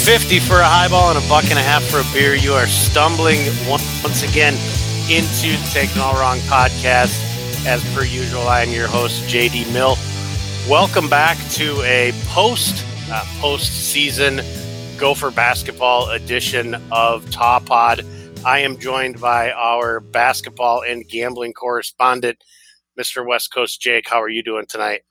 250 for a highball and a buck and a half for a beer. You are stumbling once again into the Taking All Wrong podcast. As per usual, I am your host, JD Mill. Welcome back to a post uh, post season Gopher basketball edition of Top Pod. I am joined by our basketball and gambling correspondent, Mr. West Coast Jake. How are you doing tonight?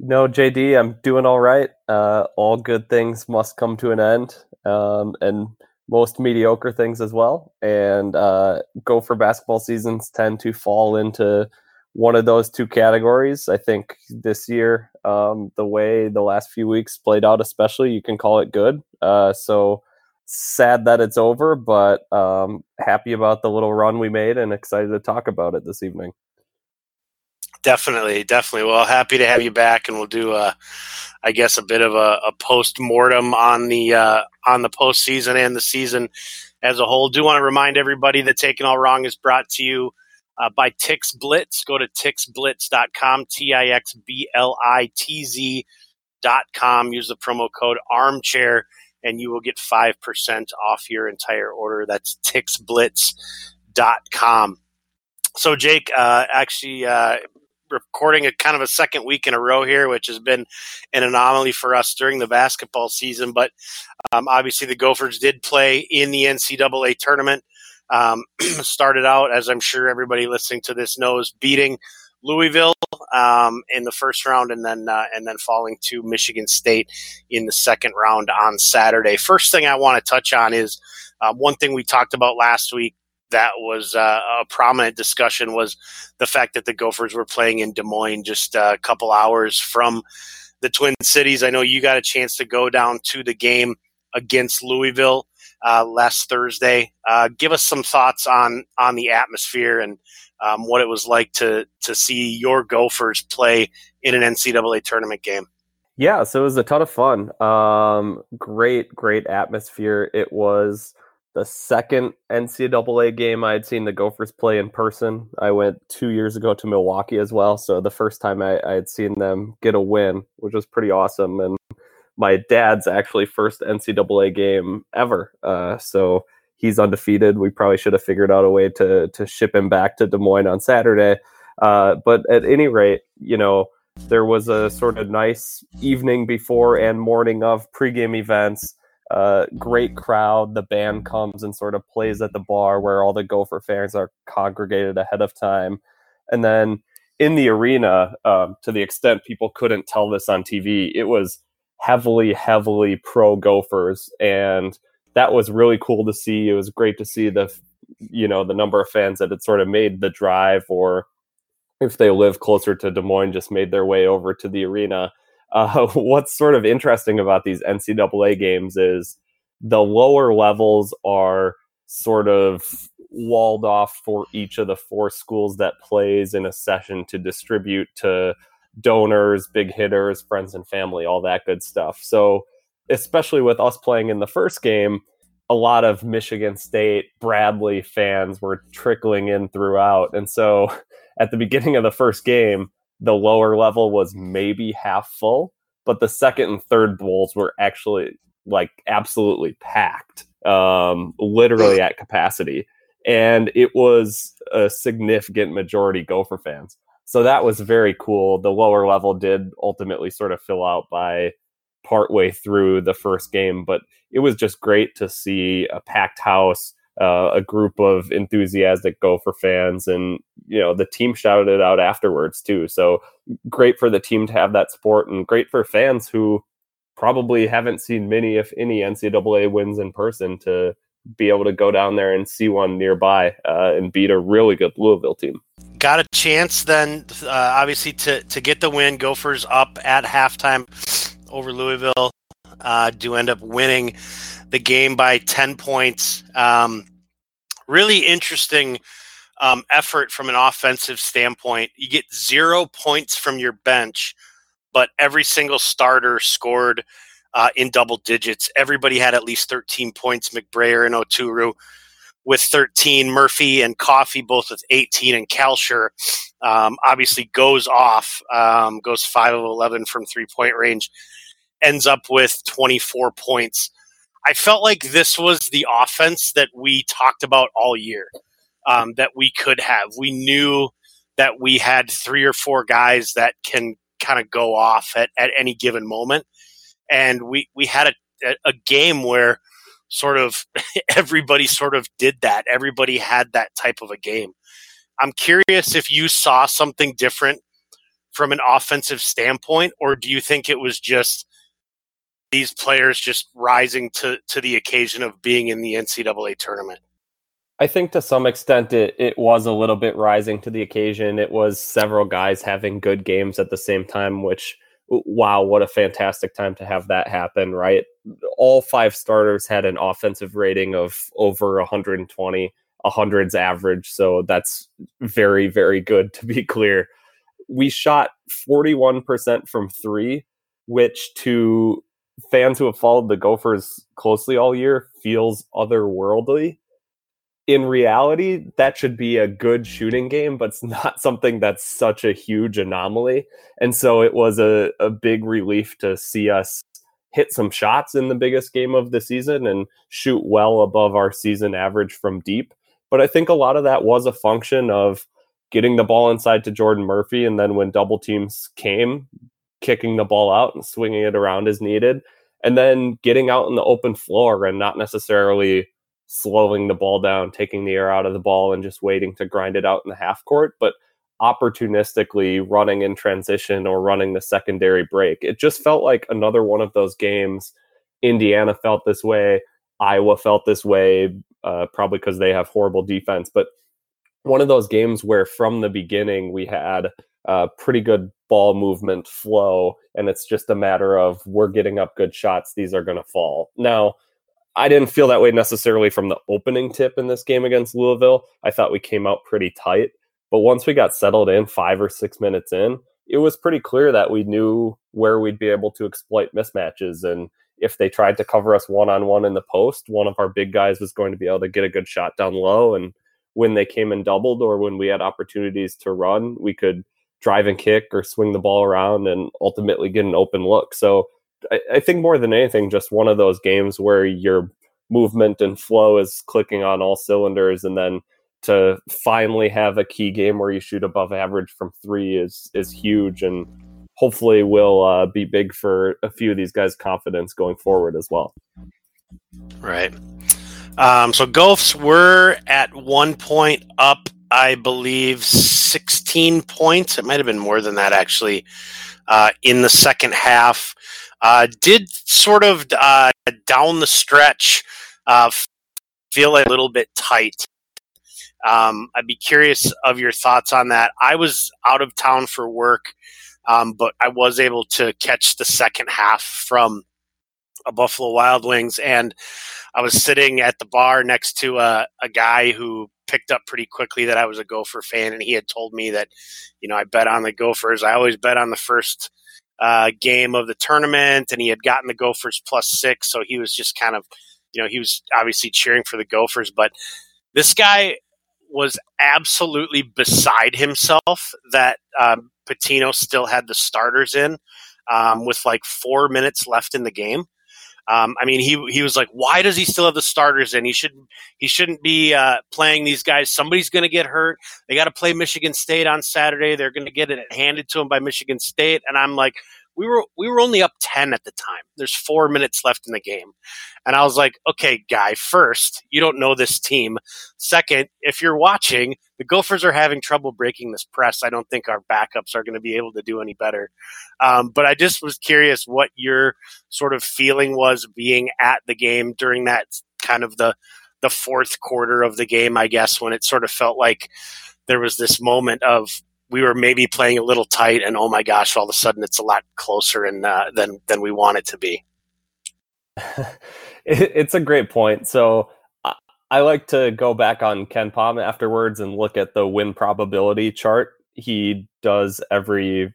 No, JD, I'm doing all right. Uh, all good things must come to an end, um, and most mediocre things as well. And uh, Gopher basketball seasons tend to fall into one of those two categories. I think this year, um, the way the last few weeks played out, especially, you can call it good. Uh, so sad that it's over, but um, happy about the little run we made and excited to talk about it this evening. Definitely, definitely. Well, happy to have you back, and we'll do a, I guess, a bit of a, a post mortem on the uh, on the postseason and the season as a whole. Do want to remind everybody that Taking All Wrong is brought to you uh, by Tix Blitz. Go to tixblitz.com, T I X B L I T Z.com. Use the promo code armchair, and you will get 5% off your entire order. That's tixblitz.com. So, Jake, uh, actually, uh, recording a kind of a second week in a row here, which has been an anomaly for us during the basketball season. But um, obviously, the Gophers did play in the NCAA tournament. Um, started out, as I'm sure everybody listening to this knows, beating Louisville um, in the first round, and then uh, and then falling to Michigan State in the second round on Saturday. First thing I want to touch on is um, one thing we talked about last week that was uh, a prominent discussion was the fact that the Gophers were playing in Des Moines just a couple hours from the Twin Cities. I know you got a chance to go down to the game against Louisville uh, last Thursday. Uh, give us some thoughts on on the atmosphere and um, what it was like to to see your Gophers play in an NCAA tournament game. Yeah, so it was a ton of fun. Um, great, great atmosphere. It was the second NCAA game I had seen the Gophers play in person. I went two years ago to Milwaukee as well. So the first time I, I had seen them get a win, which was pretty awesome. And my dad's actually first NCAA game ever. Uh, so he's undefeated. We probably should have figured out a way to to ship him back to Des Moines on Saturday. Uh, but at any rate, you know, there was a sort of nice evening before and morning of pregame events uh, great crowd. The band comes and sort of plays at the bar where all the Gopher fans are congregated ahead of time. And then in the arena, um, to the extent people couldn't tell this on TV, it was heavily, heavily pro Gophers. And that was really cool to see. It was great to see the, you know, the number of fans that had sort of made the drive or if they live closer to Des Moines, just made their way over to the arena. Uh, what's sort of interesting about these NCAA games is the lower levels are sort of walled off for each of the four schools that plays in a session to distribute to donors, big hitters, friends and family, all that good stuff. So, especially with us playing in the first game, a lot of Michigan State Bradley fans were trickling in throughout. And so, at the beginning of the first game, the lower level was maybe half full, but the second and third bowls were actually like absolutely packed, um, literally at capacity. And it was a significant majority Gopher fans. So that was very cool. The lower level did ultimately sort of fill out by partway through the first game, but it was just great to see a packed house uh, a group of enthusiastic Gopher fans, and you know the team shouted it out afterwards too. So great for the team to have that support, and great for fans who probably haven't seen many, if any, NCAA wins in person to be able to go down there and see one nearby uh, and beat a really good Louisville team. Got a chance then, uh, obviously, to to get the win. Gophers up at halftime over Louisville. Uh, do end up winning the game by 10 points. Um, really interesting um, effort from an offensive standpoint. You get zero points from your bench, but every single starter scored uh, in double digits. Everybody had at least 13 points. McBrayer and Oturu with 13. Murphy and Coffee both with 18. And Kalscheur um, obviously goes off, um, goes 5 of 11 from three point range ends up with 24 points. I felt like this was the offense that we talked about all year um, that we could have. We knew that we had three or four guys that can kind of go off at, at any given moment. And we, we had a, a game where sort of everybody sort of did that. Everybody had that type of a game. I'm curious if you saw something different from an offensive standpoint, or do you think it was just these players just rising to, to the occasion of being in the NCAA tournament? I think to some extent it, it was a little bit rising to the occasion. It was several guys having good games at the same time, which wow, what a fantastic time to have that happen, right? All five starters had an offensive rating of over 120, hundreds average. So that's very, very good to be clear. We shot 41% from three, which to fans who have followed the Gophers closely all year feels otherworldly in reality, that should be a good shooting game, but it's not something that's such a huge anomaly. And so it was a, a big relief to see us hit some shots in the biggest game of the season and shoot well above our season average from deep. But I think a lot of that was a function of getting the ball inside to Jordan Murphy. And then when double teams came, kicking the ball out and swinging it around as needed. And then getting out in the open floor and not necessarily slowing the ball down, taking the air out of the ball, and just waiting to grind it out in the half court, but opportunistically running in transition or running the secondary break. It just felt like another one of those games. Indiana felt this way. Iowa felt this way, uh, probably because they have horrible defense. But one of those games where from the beginning we had uh, pretty good ball movement flow, and it's just a matter of we're getting up good shots. These are going to fall. Now, I didn't feel that way necessarily from the opening tip in this game against Louisville. I thought we came out pretty tight. But once we got settled in five or six minutes in, it was pretty clear that we knew where we'd be able to exploit mismatches. And if they tried to cover us one on one in the post, one of our big guys was going to be able to get a good shot down low. And when they came and doubled or when we had opportunities to run, we could drive and kick or swing the ball around and ultimately get an open look. So I, I think more than anything, just one of those games where your movement and flow is clicking on all cylinders, and then to finally have a key game where you shoot above average from three is is huge, and hopefully will uh, be big for a few of these guys' confidence going forward as well. Right. Um, so Gophs were at one point up, I believe, 16 points. It might have been more than that actually uh, in the second half. Uh, did sort of uh, down the stretch uh, feel a little bit tight. Um, I'd be curious of your thoughts on that. I was out of town for work, um, but I was able to catch the second half from a Buffalo Wild Wings, and I was sitting at the bar next to a, a guy who picked up pretty quickly that I was a Gopher fan, and he had told me that, you know, I bet on the Gophers. I always bet on the first uh, game of the tournament, and he had gotten the Gophers plus six, so he was just kind of, you know, he was obviously cheering for the Gophers. But this guy was absolutely beside himself that um, Pitino still had the starters in um, with like four minutes left in the game. Um, I mean, he he was like, "Why does he still have the starters in? He should he shouldn't be uh, playing these guys. Somebody's going to get hurt. They got to play Michigan State on Saturday. They're going to get it handed to them by Michigan State." And I'm like, "We were we were only up ten at the time. There's four minutes left in the game." And I was like, "Okay, guy, first, you don't know this team. Second, if you're watching, the Gophers are having trouble breaking this press. I don't think our backups are going to be able to do any better." Um, but I just was curious what your sort of feeling was being at the game during that kind of the the fourth quarter of the game, I guess, when it sort of felt like there was this moment of we were maybe playing a little tight, and oh my gosh, all of a sudden it's a lot closer and uh, than than we want it to be. it's a great point. So I like to go back on KenPom afterwards and look at the win probability chart. He does every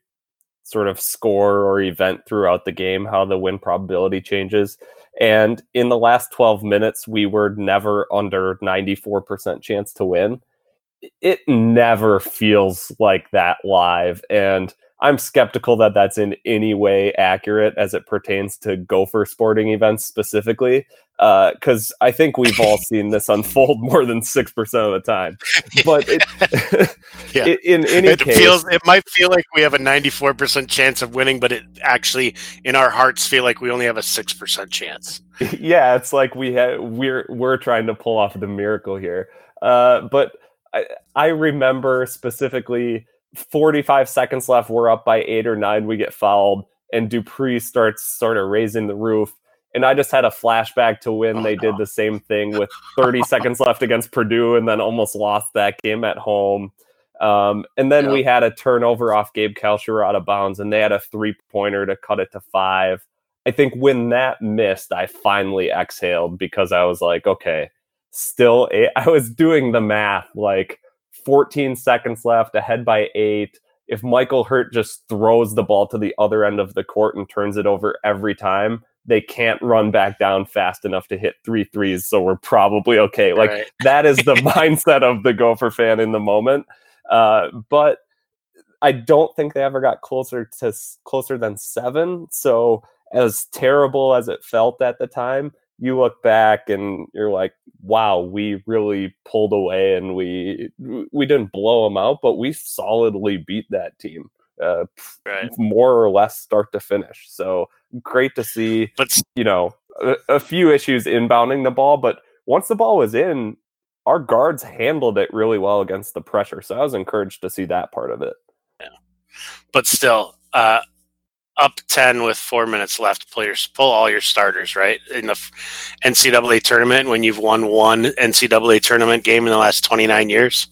sort of score or event throughout the game, how the win probability changes. And in the last 12 minutes, we were never under 94% chance to win. It never feels like that live. And I'm skeptical that that's in any way accurate as it pertains to Gopher sporting events specifically, because uh, I think we've all seen this unfold more than six percent of the time. But it, yeah. it, in any it case, feels it might feel like we have a 94 percent chance of winning, but it actually in our hearts feel like we only have a six percent chance. Yeah, it's like we have we're we're trying to pull off the miracle here. Uh, but I, I remember specifically 45 seconds left. We're up by eight or nine. We get fouled, and Dupree starts sort of raising the roof. And I just had a flashback to when oh, they no. did the same thing with 30 seconds left against Purdue and then almost lost that game at home. Um, and then we had a turnover off Gabe Kalscheur out of bounds, and they had a three pointer to cut it to five. I think when that missed, I finally exhaled because I was like, okay, still, eight. I was doing the math like 14 seconds left, ahead by eight. If Michael Hurt just throws the ball to the other end of the court and turns it over every time, they can't run back down fast enough to hit three threes. So we're probably okay. Like right. that is the mindset of the Gopher fan in the moment. Uh, but I don't think they ever got closer to closer than seven. So as terrible as it felt at the time, you look back and you're like, wow, we really pulled away and we we didn't blow them out, but we solidly beat that team. Uh, right. more or less start to finish. So great to see. But you know, a, a, few issues inbounding the ball, but once the ball was in, our guards handled it really well against the pressure. So I was encouraged to see that part of it. Yeah, but still, uh, up 10 with four minutes left, pull, your, pull all your starters, right? In the NCAA tournament, when you've won one NCAA tournament game in the last 29 years,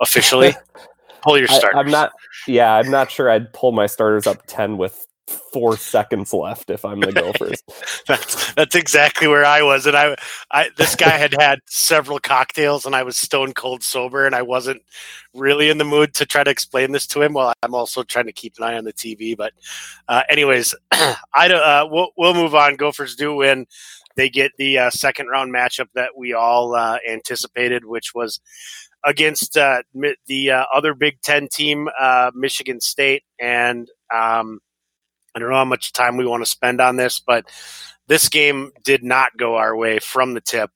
officially, pull your starters. I, I'm not, yeah, I'm not sure I'd pull my starters up 10 with four seconds left if I'm the Gophers. that's that's exactly where I was, and I, I this guy had had several cocktails, and I was stone cold sober, and I wasn't really in the mood to try to explain this to him. While I'm also trying to keep an eye on the TV, but uh, anyways, I uh, we'll we'll move on. Gophers do win. They get the uh, second round matchup that we all uh, anticipated, which was against uh, the uh, other Big Ten team, uh, Michigan State, and um, I don't know how much time we want to spend on this, but this game did not go our way from the tip.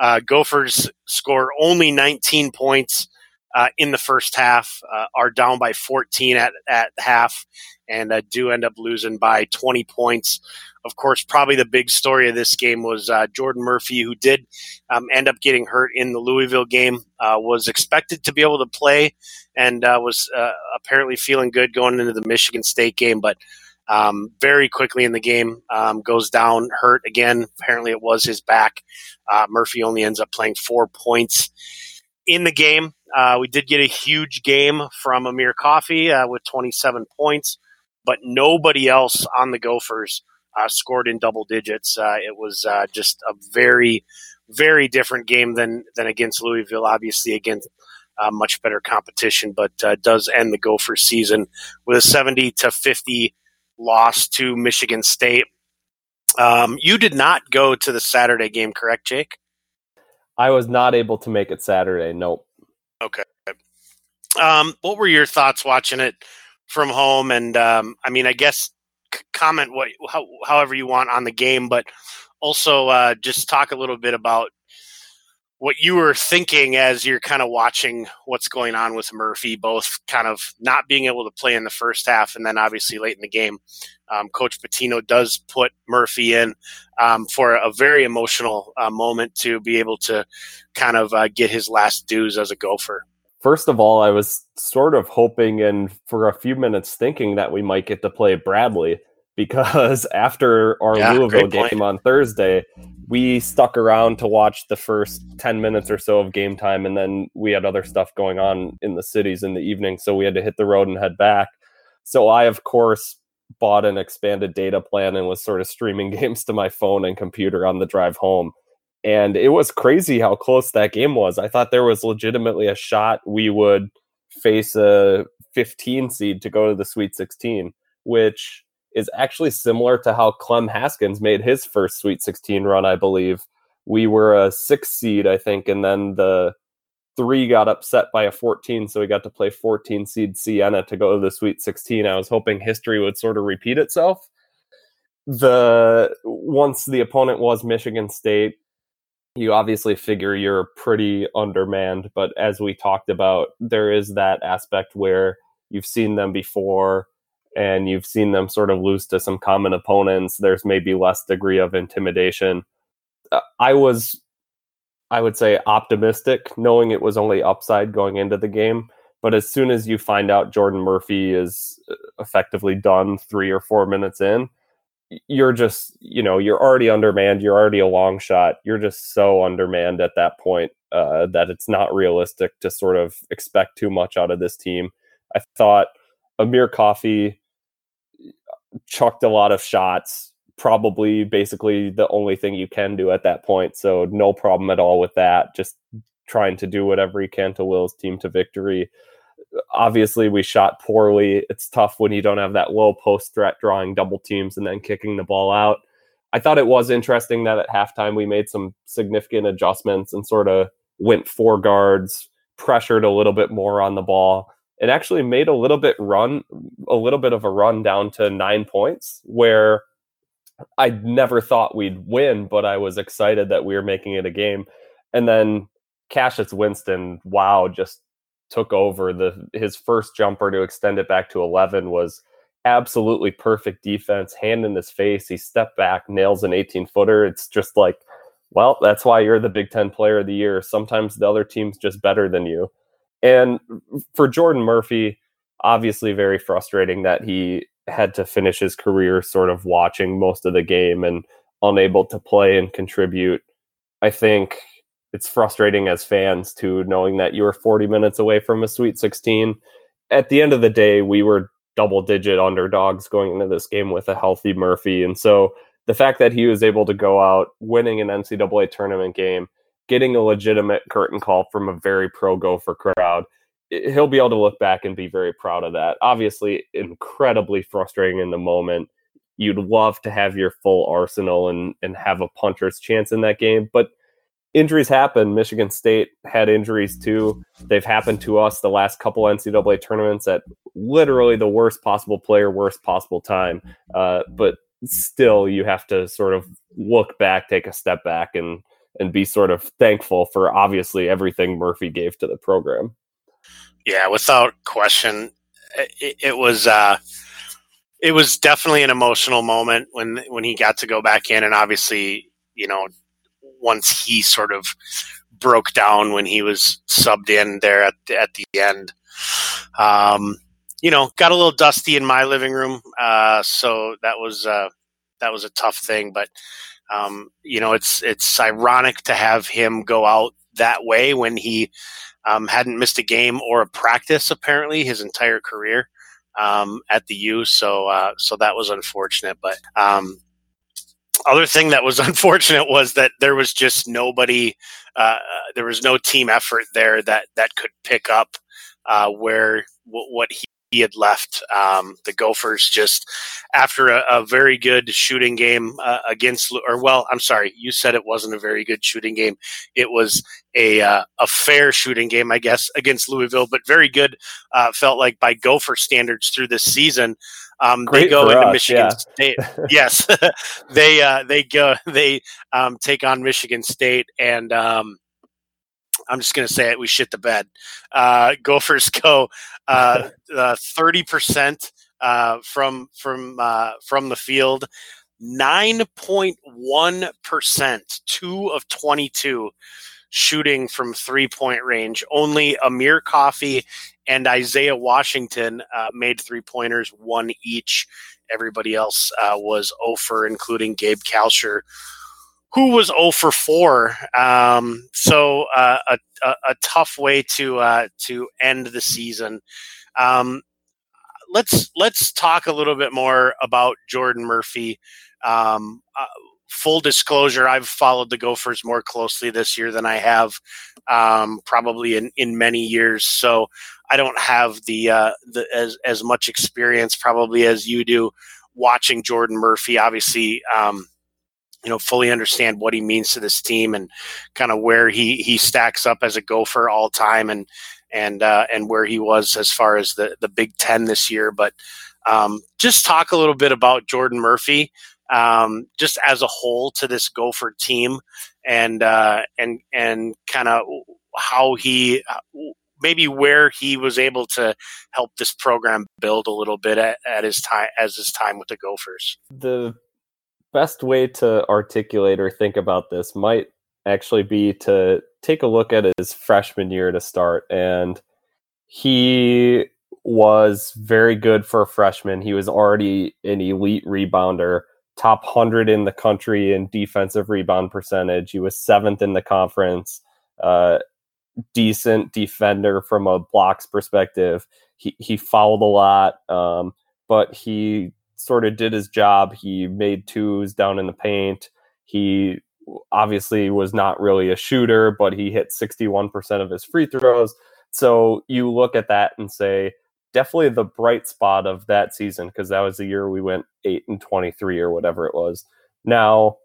Uh, Gophers score only 19 points uh, in the first half, uh, are down by 14 at, at half, and uh, do end up losing by 20 points. Of course, probably the big story of this game was uh, Jordan Murphy, who did um, end up getting hurt in the Louisville game, uh, was expected to be able to play and was apparently feeling good going into the Michigan State game, but um, very quickly in the game um, goes down hurt again. Apparently it was his back. Uh, murphy only ends up playing four points in the game. Uh, we did get a huge game from amir coffey uh, with 27 points but nobody else on the gophers uh, scored in double digits. Uh, it was uh, just a very very different game than than against louisville obviously against much better competition, but does end the Gopher season with a 70 to 50 loss to Michigan State. Um, you did not go to the Saturday game, correct, Jake? I was not able to make it Saturday. Nope. Okay. Um, what were your thoughts watching it from home? And um, I mean, I guess comment what how, however you want on the game, but also uh, just talk a little bit about what you were thinking as you're kind of watching what's going on with Murphy, both kind of not being able to play in the first half and then obviously late in the game. Um, Coach Pitino does put Murphy in um, for a very emotional uh, moment to be able to kind of uh, get his last dues as a Gopher. First of all, I was sort of hoping and for a few minutes thinking that we might get to play Bradley because after our yeah, Louisville game on Thursday, we stuck around to watch the first 10 minutes or so of game time and then we had other stuff going on in the cities in the evening so we had to hit the road and head back. So i of course bought an expanded data plan and was sort of streaming games to my phone and computer on the drive home. And it was crazy how close that game was. I thought there was legitimately a shot we would face a 15 seed to go to the sweet 16 which is actually similar to how Clem Haskins made his first Sweet 16 run, I believe. We were a six seed, I think, and then the three got upset by a 14, so we got to play 14 seed Siena to go to the Sweet 16. I was hoping history would sort of repeat itself. The once the opponent was Michigan State, you obviously figure you're pretty undermanned, but as we talked about, there is that aspect where you've seen them before and you've seen them sort of lose to some common opponents. There's maybe less degree of intimidation. Uh, I was I would say optimistic, knowing it was only upside going into the game. But as soon as you find out Jordan Murphy is uh, effectively done three or four minutes in, you're just, you know, you're already undermanned. You're already a long shot. You're just so undermanned at that point uh, that it's not realistic to sort of expect too much out of this team. I thought Amir Coffey chucked a lot of shots, probably basically the only thing you can do at that point. So no problem at all with that. Just trying to do whatever he can to will his team to victory. Obviously, we shot poorly. It's tough when you don't have that low post threat drawing double teams and then kicking the ball out. I thought it was interesting that at halftime we made some significant adjustments and sort of went four guards, pressured a little bit more on the ball, and actually made a little bit run, a little bit of a run down to nine points where I never thought we'd win, but I was excited that we were making it a game. And then Cassius Winston, wow, just took over the his first jumper to extend it back to 11 was absolutely perfect defense, hand in his face. He stepped back, nails an 18 footer. It's just like, well, that's why you're the Big Ten player of the year. Sometimes the other team's just better than you. And for Jordan Murphy, obviously very frustrating that he had to finish his career sort of watching most of the game and unable to play and contribute. I think it's frustrating as fans to knowing that you were 40 minutes away from a Sweet 16. At the end of the day, we were double digit underdogs going into this game with a healthy Murphy. And so the fact that he was able to go out winning an NCAA tournament game, getting a legitimate curtain call from a very pro gopher crowd, he'll be able to look back and be very proud of that. Obviously, incredibly frustrating in the moment. You'd love to have your full arsenal and and have a puncher's chance in that game, but injuries happen. Michigan State had injuries too. They've happened to us the last couple NCAA tournaments at literally the worst possible player, worst possible time. Uh, but still, you have to sort of look back, take a step back, and and be sort of thankful for obviously everything Murphy gave to the program. Yeah, without question, it, it was uh, it was definitely an emotional moment when when he got to go back in, and obviously, you know, once he sort of broke down when he was subbed in there at the, at the end. Um, you know, got a little dusty in my living room, uh, so that was uh, that was a tough thing. But um, you know, it's it's ironic to have him go out that way when he um, hadn't missed a game or a practice apparently his entire career um, at the U. So uh, so that was unfortunate. But um, other thing that was unfortunate was that there was just nobody. Uh, there was no team effort there that that could pick up uh, where w- what he he had left. Um, the Gophers just after a, a very good shooting game uh, against, or well, I'm sorry, you said it wasn't a very good shooting game. It was a uh, a fair shooting game, I guess, against Louisville, but very good. Uh, felt like by Gopher standards through this season. Um, they go into us, Michigan yeah. State. yes, they uh, they go they um, take on Michigan State and. Um, I'm just going to say it. We shit the bed. Uh, Gophers go thirty uh, percent uh, from from uh, from the field, nine point one percent, two of twenty two shooting from three point range. Only Amir Coffey and Isaiah Washington made three pointers, one each. Everybody else was over, including Gabe Kalscheur, who was 0 for 4. Um, so uh, a, a, a, tough way to uh, to end the season. Um, let's let's talk a little bit more about Jordan Murphy. Um, uh, full disclosure, I've followed the Gophers more closely this year than I have um, probably in, in many years. So I don't have the, uh, the as as much experience probably as you do watching Jordan Murphy. Obviously, um, you know fully understand what he means to this team and kind of where he he stacks up as a gopher all time and and uh, and where he was as far as the the Big Ten this year. But um, just talk a little bit about Jordan Murphy, um, just as a whole to this Gopher team, and uh, and and kind of how he maybe where he was able to help this program build a little bit at, at his time as his time with the Gophers. The best way to articulate or think about this might actually be to take a look at his freshman year to start. And he was very good for a freshman. He was already an elite rebounder, top 100 in the country in defensive rebound percentage. He was seventh in the conference, uh, decent defender from a blocks perspective. He, he fouled a lot, um, but he sort of did his job. He made twos down in the paint. He obviously was not really a shooter, but he hit 61% of his free throws. So you look at that and say, definitely the bright spot of that season, because that was the year we went 8 and 23 or whatever it was. Now,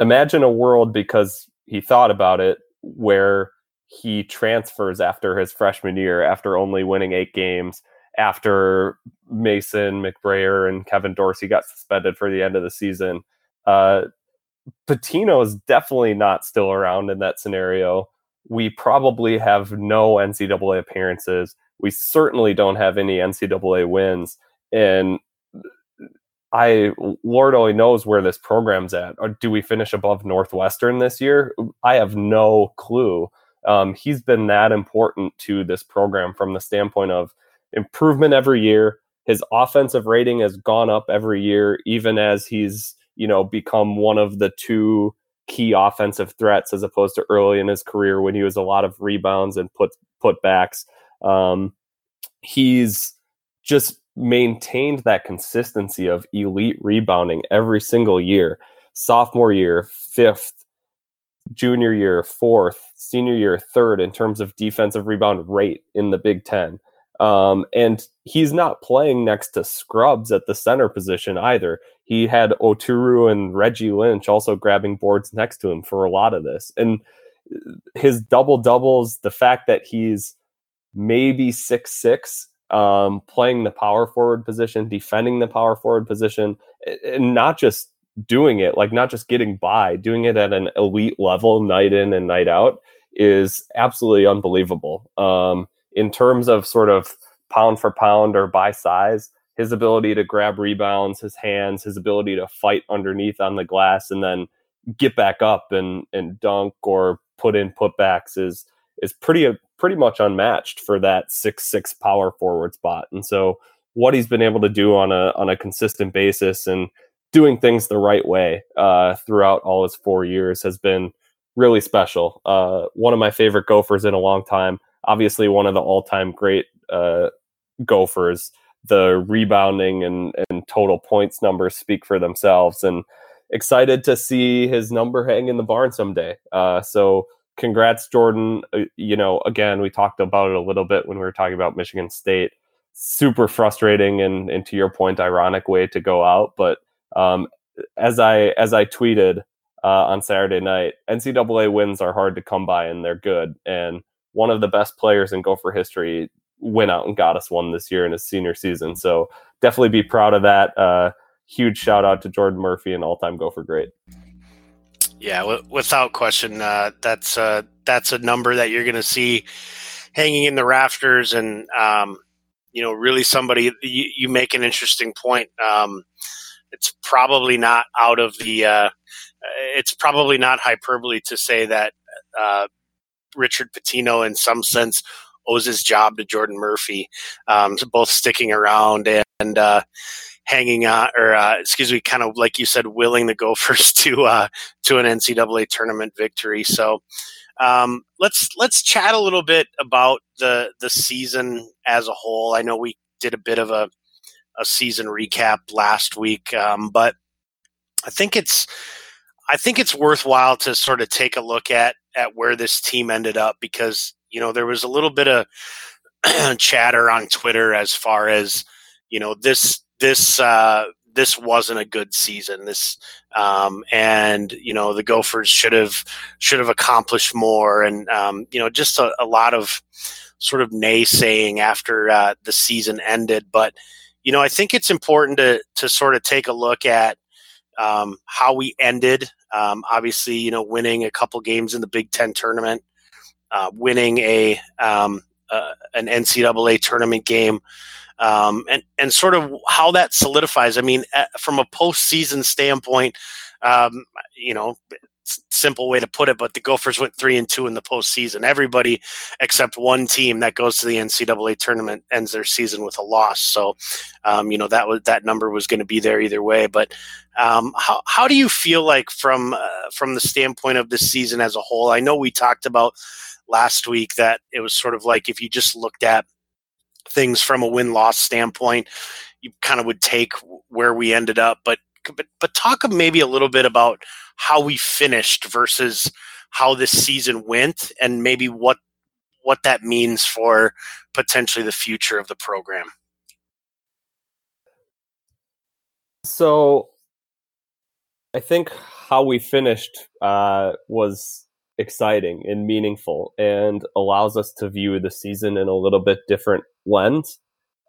imagine a world because he thought about it where he transfers after his freshman year, after only winning eight games, after Mason McBrayer and Kevin Dorsey got suspended for the end of the season. Uh, Pitino is definitely not still around in that scenario. We probably have no NCAA appearances. We certainly don't have any NCAA wins. And I, Lord only knows where this program's at. Or do we finish above Northwestern this year? I have no clue. Um, he's been that important to this program from the standpoint of improvement every year. His offensive rating has gone up every year, even as he's you know, become one of the two key offensive threats as opposed to early in his career when he was a lot of rebounds and put putbacks. Um, he's just maintained that consistency of elite rebounding every single year. Sophomore year, fifth, junior year, fourth, senior year, third in terms of defensive rebound rate in the Big Ten. Um, and he's not playing next to scrubs at the center position either. He had Oturu and Reggie Lynch also grabbing boards next to him for a lot of this. And his double doubles, the fact that he's maybe six six, um, playing the power forward position, defending the power forward position, and not just doing it, like not just getting by, doing it at an elite level night in and night out is absolutely unbelievable. Um, in terms of sort of pound for pound or by size, his ability to grab rebounds, his hands, his ability to fight underneath on the glass and then get back up and and dunk or put in putbacks is is pretty pretty much unmatched for that six six power forward spot. And so what he's been able to do on a on a consistent basis and doing things the right way uh, throughout all his four years has been really special. Uh, one of my favorite Gophers in a long time obviously one of the all-time great uh, Gophers. The rebounding and, and total points numbers speak for themselves, and excited to see his number hang in the barn someday. Uh, so, congrats, Jordan. Uh, you know, again, we talked about it a little bit when we were talking about Michigan State. Super frustrating and, and to your point, ironic way to go out. But um, as I as I tweeted uh, on Saturday night, NCAA wins are hard to come by, and they're good. And one of the best players in Gopher history went out and got us one this year in his senior season. So definitely be proud of that. Uh, huge shout out to Jordan Murphy, and all time Gopher great. Yeah, w- without question, uh, that's uh, that's a number that you're going to see hanging in the rafters, and um, you know, really somebody. You, you make an interesting point. Um, it's probably not out of the. Uh, it's probably not hyperbole to say that uh, Richard Pitino in some sense owes his job to Jordan Murphy, um, both sticking around and uh, hanging on, or uh, excuse me, kind of like you said, willing the Gophers to uh, to an NCAA tournament victory. So um, let's let's chat a little bit about the the season as a whole. I know we did a bit of a a season recap last week, um, but I think it's I think it's worthwhile to sort of take a look at at where this team ended up because you know there was a little bit of chatter on Twitter as far as you know this this uh, this wasn't a good season. This um, and you know the Gophers should have should have accomplished more, and um, you know just a, a, lot of sort of naysaying after uh, the season ended. But you know I think it's important to to sort of take a look at um, how we ended. Um, obviously, you know, winning a couple games in the Big Ten tournament, uh, winning a um, uh, an NCAA tournament game um, and and sort of how that solidifies. I mean, from a postseason standpoint, um, you know, simple way to put it, but the Gophers went three and two in the postseason. Everybody except one team that goes to the NCAA tournament ends their season with a loss. So, um, you know that was that number was going to be there either way. But um, how how do you feel like from uh, from the standpoint of this season as a whole? I know we talked about last week that it was sort of like if you just looked at things from a win loss standpoint. You kind of would take where we ended up, but but but talk maybe a little bit about how we finished versus how this season went, and maybe what what that means for potentially the future of the program. So, I think how we finished uh, was exciting and meaningful and allows us to view the season in a little bit different lens.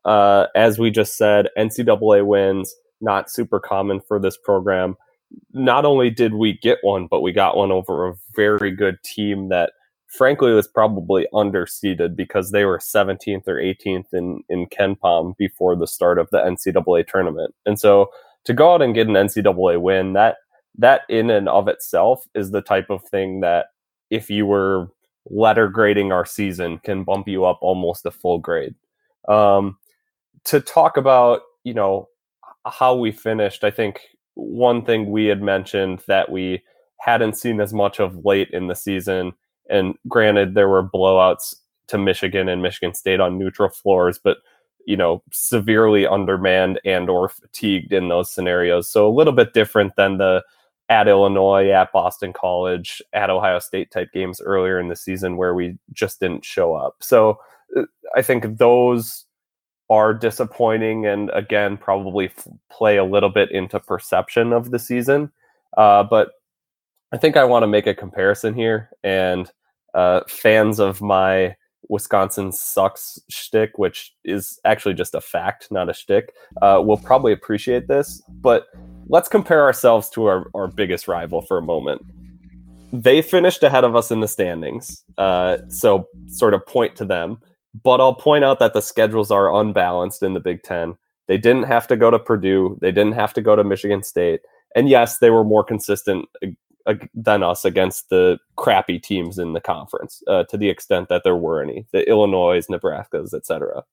Uh, as we just said, NCAA wins, not super common for this program. Not only did we get one, but we got one over a very good team that frankly was probably underseeded because they were 17th or 18th in, in KenPom before the start of the NCAA tournament. And so to go out and get an NCAA win, that that in and of itself is the type of thing that if you were letter grading our season can bump you up almost a full grade. Um, to talk about, you know, how we finished, I think one thing we had mentioned that we hadn't seen as much of late in the season, and granted, there were blowouts to Michigan and Michigan State on neutral floors, but you know, severely undermanned and or fatigued in those scenarios. So a little bit different than the at Illinois, at Boston College, at Ohio State type games earlier in the season where we just didn't show up. So uh, I think those are disappointing and again probably f- play a little bit into perception of the season. Uh, but I think I want to make a comparison here, and uh, fans of my Wisconsin sucks shtick, which is actually just a fact, not a shtick, uh, will probably appreciate this. But let's compare ourselves to our, our biggest rival for a moment. They finished ahead of us in the standings, uh, so sort of point to them. But I'll point out that the schedules are unbalanced in the Big Ten. They didn't have to go to Purdue. They didn't have to go to Michigan State. And yes, they were more consistent than us against the crappy teams in the conference, uh, to the extent that there were any, the Illinois, Nebraskas, etc.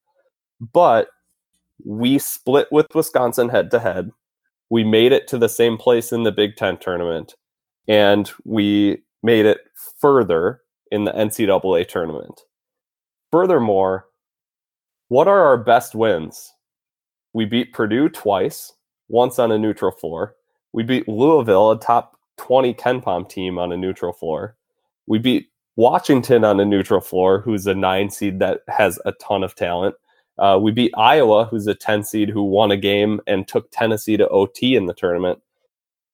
But we split with Wisconsin head to head we made it to the same place in the Big Ten tournament, and we made it further in the NCAA tournament. Furthermore, what are our best wins? We beat Purdue twice, once on a neutral floor. We beat Louisville, a top 20 KenPom team on a neutral floor. We beat Washington on a neutral floor, who's a nine seed that has a ton of talent. Uh, we beat Iowa, who's a 10 seed who won a game and took Tennessee to OT in the tournament.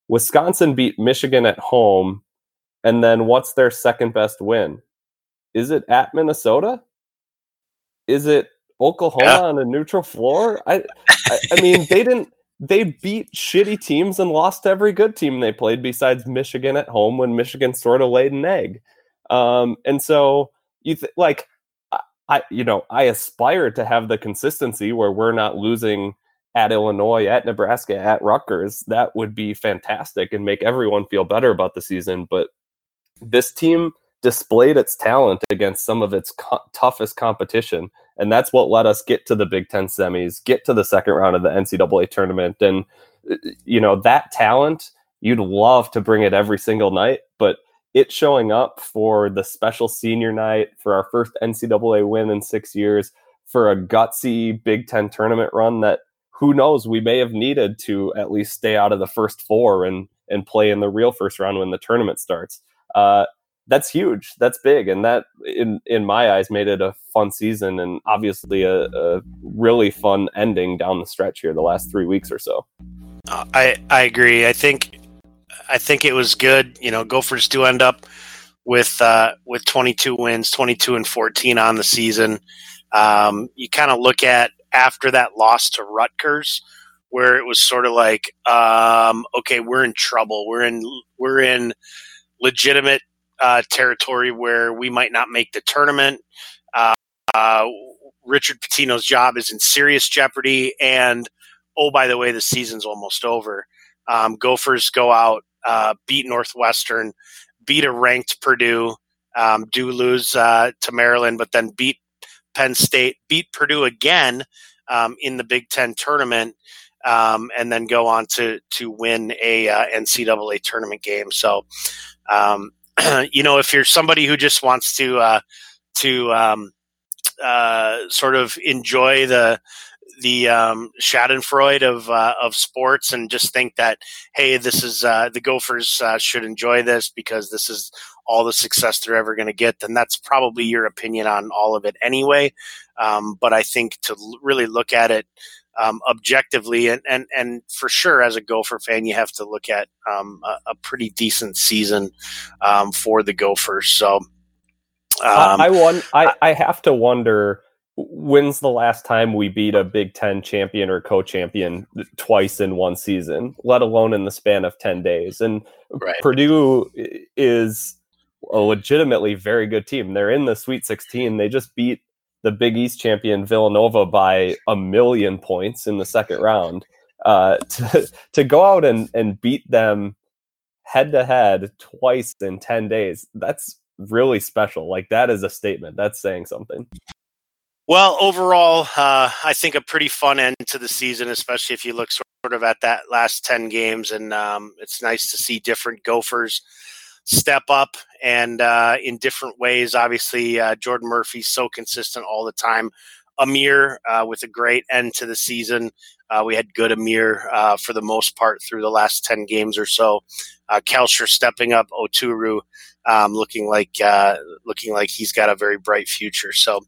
Wisconsin beat Michigan at home. And then what's their second best win? Is it at Minnesota? Is it Oklahoma yeah. on a neutral floor? I, I, I mean, they didn't. They beat shitty teams and lost to every good team they played, besides Michigan at home when Michigan sort of laid an egg. Um, and so you th- like I you know I aspire to have the consistency where we're not losing at Illinois, at Nebraska, at Rutgers. That would be fantastic and make everyone feel better about the season. But this team displayed its talent against some of its co- toughest competition, and that's what let us get to the Big Ten semis, get to the second round of the NCAA tournament, and uh, you know that talent. You'd love to bring it every single night, but it showing up for the special senior night, for our first NCAA win in six years, for a gutsy Big Ten tournament run that who knows we may have needed to at least stay out of the first four and and play in the real first round when the tournament starts. Uh, that's huge. That's big, and that in in my eyes made it a fun season and obviously a, a really fun ending down the stretch here the last three weeks or so. I I agree. I think I think it was good. You know, Gophers do end up with uh, with 22 wins, 22 and 14 on the season. Um, you kind of look at after that loss to Rutgers, where it was sort of like, um, okay, we're in trouble. We're in we're in legitimate uh, territory where we might not make the tournament. Uh, uh, Richard Pitino's job is in serious jeopardy, and oh, by the way, the season's almost over. Um, Gophers go out, uh, beat Northwestern, beat a ranked Purdue, um, do lose uh, to Maryland, but then beat Penn State, beat Purdue again um, in the Big Ten tournament, um, and then go on to to win a uh, NCAA tournament game. So um, you know, if you're somebody who just wants to uh, to um, uh, sort of enjoy the the um, Schadenfreude of uh, of sports and just think that hey, this is uh, the Gophers uh, should enjoy this because this is all the success they're ever going to get, then that's probably your opinion on all of it anyway. Um, but I think to really look at it um, objectively, and, and and for sure, as a Gopher fan, you have to look at um, a, a, pretty decent season um, for the Gophers. So, um, I, I, I I have to wonder when's the last time we beat a Big Ten champion or co-champion twice in one season, let alone in the span of ten days. And right. Purdue is a legitimately very good team. They're in the Sweet 16. They just beat the Big East champion Villanova by a million points in the second round. Uh, to to go out and and beat them head to head twice in ten days, that's really special. Like that is a statement. That's saying something. Well, overall, uh, I think a pretty fun end to the season, especially if you look sort of at that last ten games, and um, it's nice to see different Gophers step up and uh, in different ways. Obviously, uh, Jordan Murphy's so consistent all the time. Amir uh, with a great end to the season. Uh, we had good Amir uh, for the most part through the last 10 games or so. Uh, stepping up, Oturu um, looking like uh, looking like he's got a very bright future. So,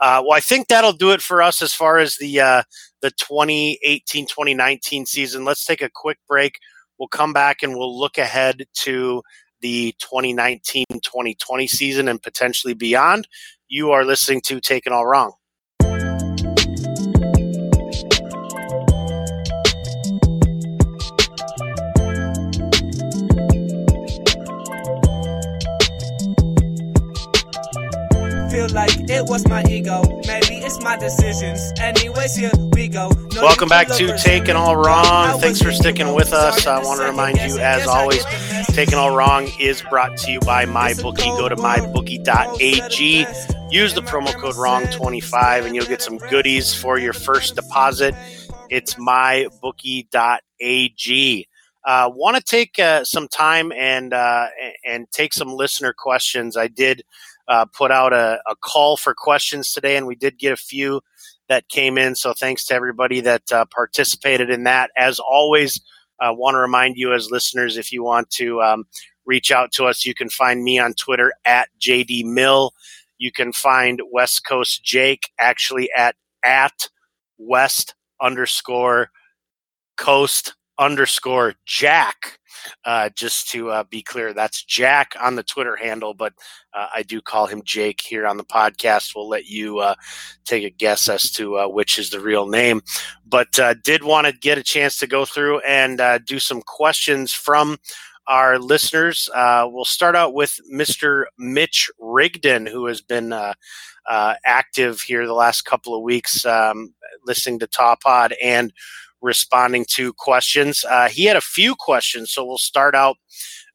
well, I think that'll do it for us as far as the the 2018-2019 season. Let's take a quick break. We'll come back and we'll look ahead to the 2019 2020 season and potentially beyond. You are listening to Taken All Wrong. Feel like it was my ego. Maybe it's my decisions. Anyways, here we go. No Welcome back to Taken All Wrong. Thanks for sticking with us. I want to remind you, as always, Taken All Wrong is brought to you by MyBookie. Go to mybookie.ag. Use the promo code WRONG25 and you'll get some goodies for your first deposit. It's mybookie.ag. Uh, want to take uh, some time and uh, and take some listener questions. I did uh, put out a, a, call for questions today, and we did get a few that came in. So thanks to everybody that uh, participated in that. As always, I want to remind you as listeners, if you want to um, reach out to us, you can find me on Twitter at JD Mill. You can find West Coast Jake actually at at West underscore Coast underscore Jack. Uh, just to uh, be clear, that's Jack on the Twitter handle, but uh, I do call him Jake here on the podcast. We'll let you uh, take a guess as to uh, which is the real name. But uh, did want to get a chance to go through and do some questions from our listeners. we'll start out with Mr. Mitch Rigdon, who has been active here the last couple of weeks, um, listening to Top Pod and responding to questions. Uh, he had a few questions, so we'll start out.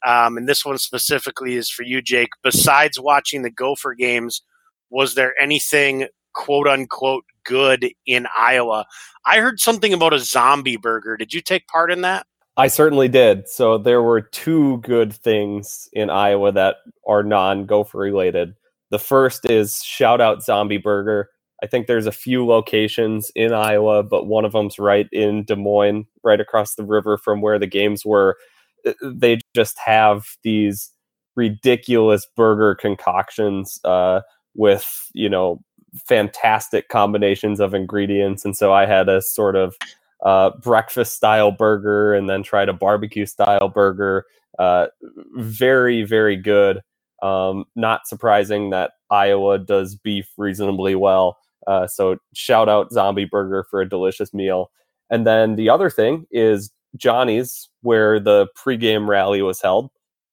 Um, and this one specifically is for you, Jake. Besides watching the Gopher games, was there anything quote unquote good in Iowa? I heard something about a zombie burger. Did you take part in that? I certainly did. So there were two good things in Iowa that are non Gopher related. The first is shout out Zombie Burger. I think there's a few locations in Iowa, but one of them's right in Des Moines, right across the river from where the games were. Uh, they just have these ridiculous burger concoctions uh, with you know fantastic combinations of ingredients, and so I had a sort of uh, breakfast style burger and then tried a barbecue style burger. Uh, very very good. Um, not surprising that Iowa does beef reasonably well. Uh, so shout out Zombie Burger for a delicious meal. And then the other thing is Johnny's, where the pregame rally was held,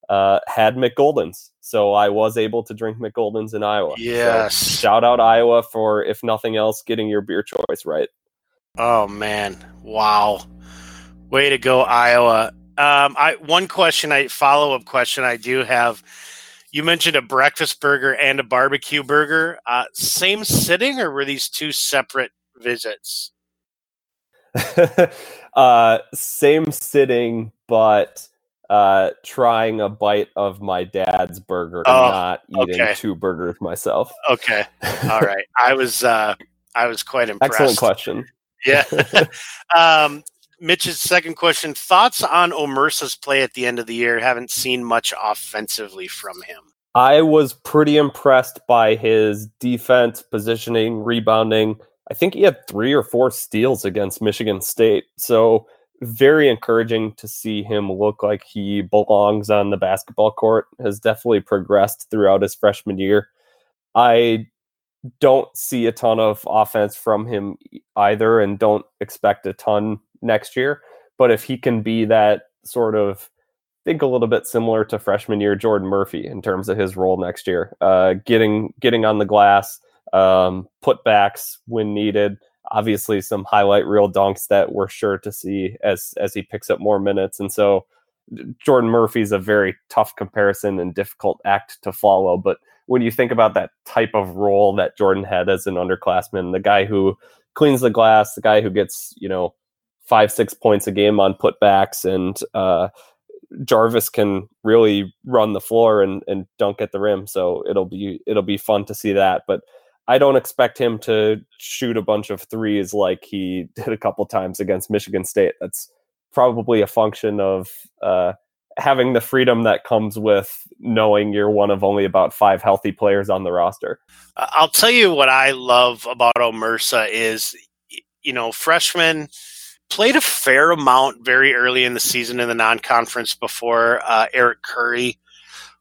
uh, had McGolden's. So I was able to drink McGolden's in Iowa. Yes. So shout out Iowa for, if nothing else, getting your beer choice right. Oh man! Wow, way to go, Iowa. Um, I one question, I follow up question I do have. You mentioned a breakfast burger and a barbecue burger. Uh, same sitting, or were these two separate visits? uh, same sitting, but uh, trying a bite of my dad's burger and oh, not eating okay. two burgers myself. Okay, all right. I was uh, I was quite impressed. Excellent question. Yeah. um, Mitch's second question: Thoughts on Omersa's play at the end of the year? Haven't seen much offensively from him. I was pretty impressed by his defense, positioning, rebounding. I think he had three or four steals against Michigan State. So, very encouraging to see him look like he belongs on the basketball court. Has definitely progressed throughout his freshman year. I don't see a ton of offense from him either and don't expect a ton next year. But if he can be that sort of think a little bit similar to freshman year Jordan Murphy in terms of his role next year, uh, getting getting on the glass, um, putbacks when needed. Obviously, some highlight reel dunks that we're sure to see as as he picks up more minutes. And so, Jordan Murphy's a very tough comparison and difficult act to follow. But when you think about that type of role that Jordan had as an underclassman, the guy who cleans the glass, the guy who gets you know five six points a game on putbacks and uh, Jarvis can really run the floor and, and dunk at the rim. So it'll be it'll be fun to see that. But I don't expect him to shoot a bunch of threes like he did a couple times against Michigan State. That's probably a function of uh, having the freedom that comes with knowing you're one of only about five healthy players on the roster. I'll tell you what I love about Omersa is, you know, freshmen – played a fair amount very early in the season in the non-conference before uh, Eric Curry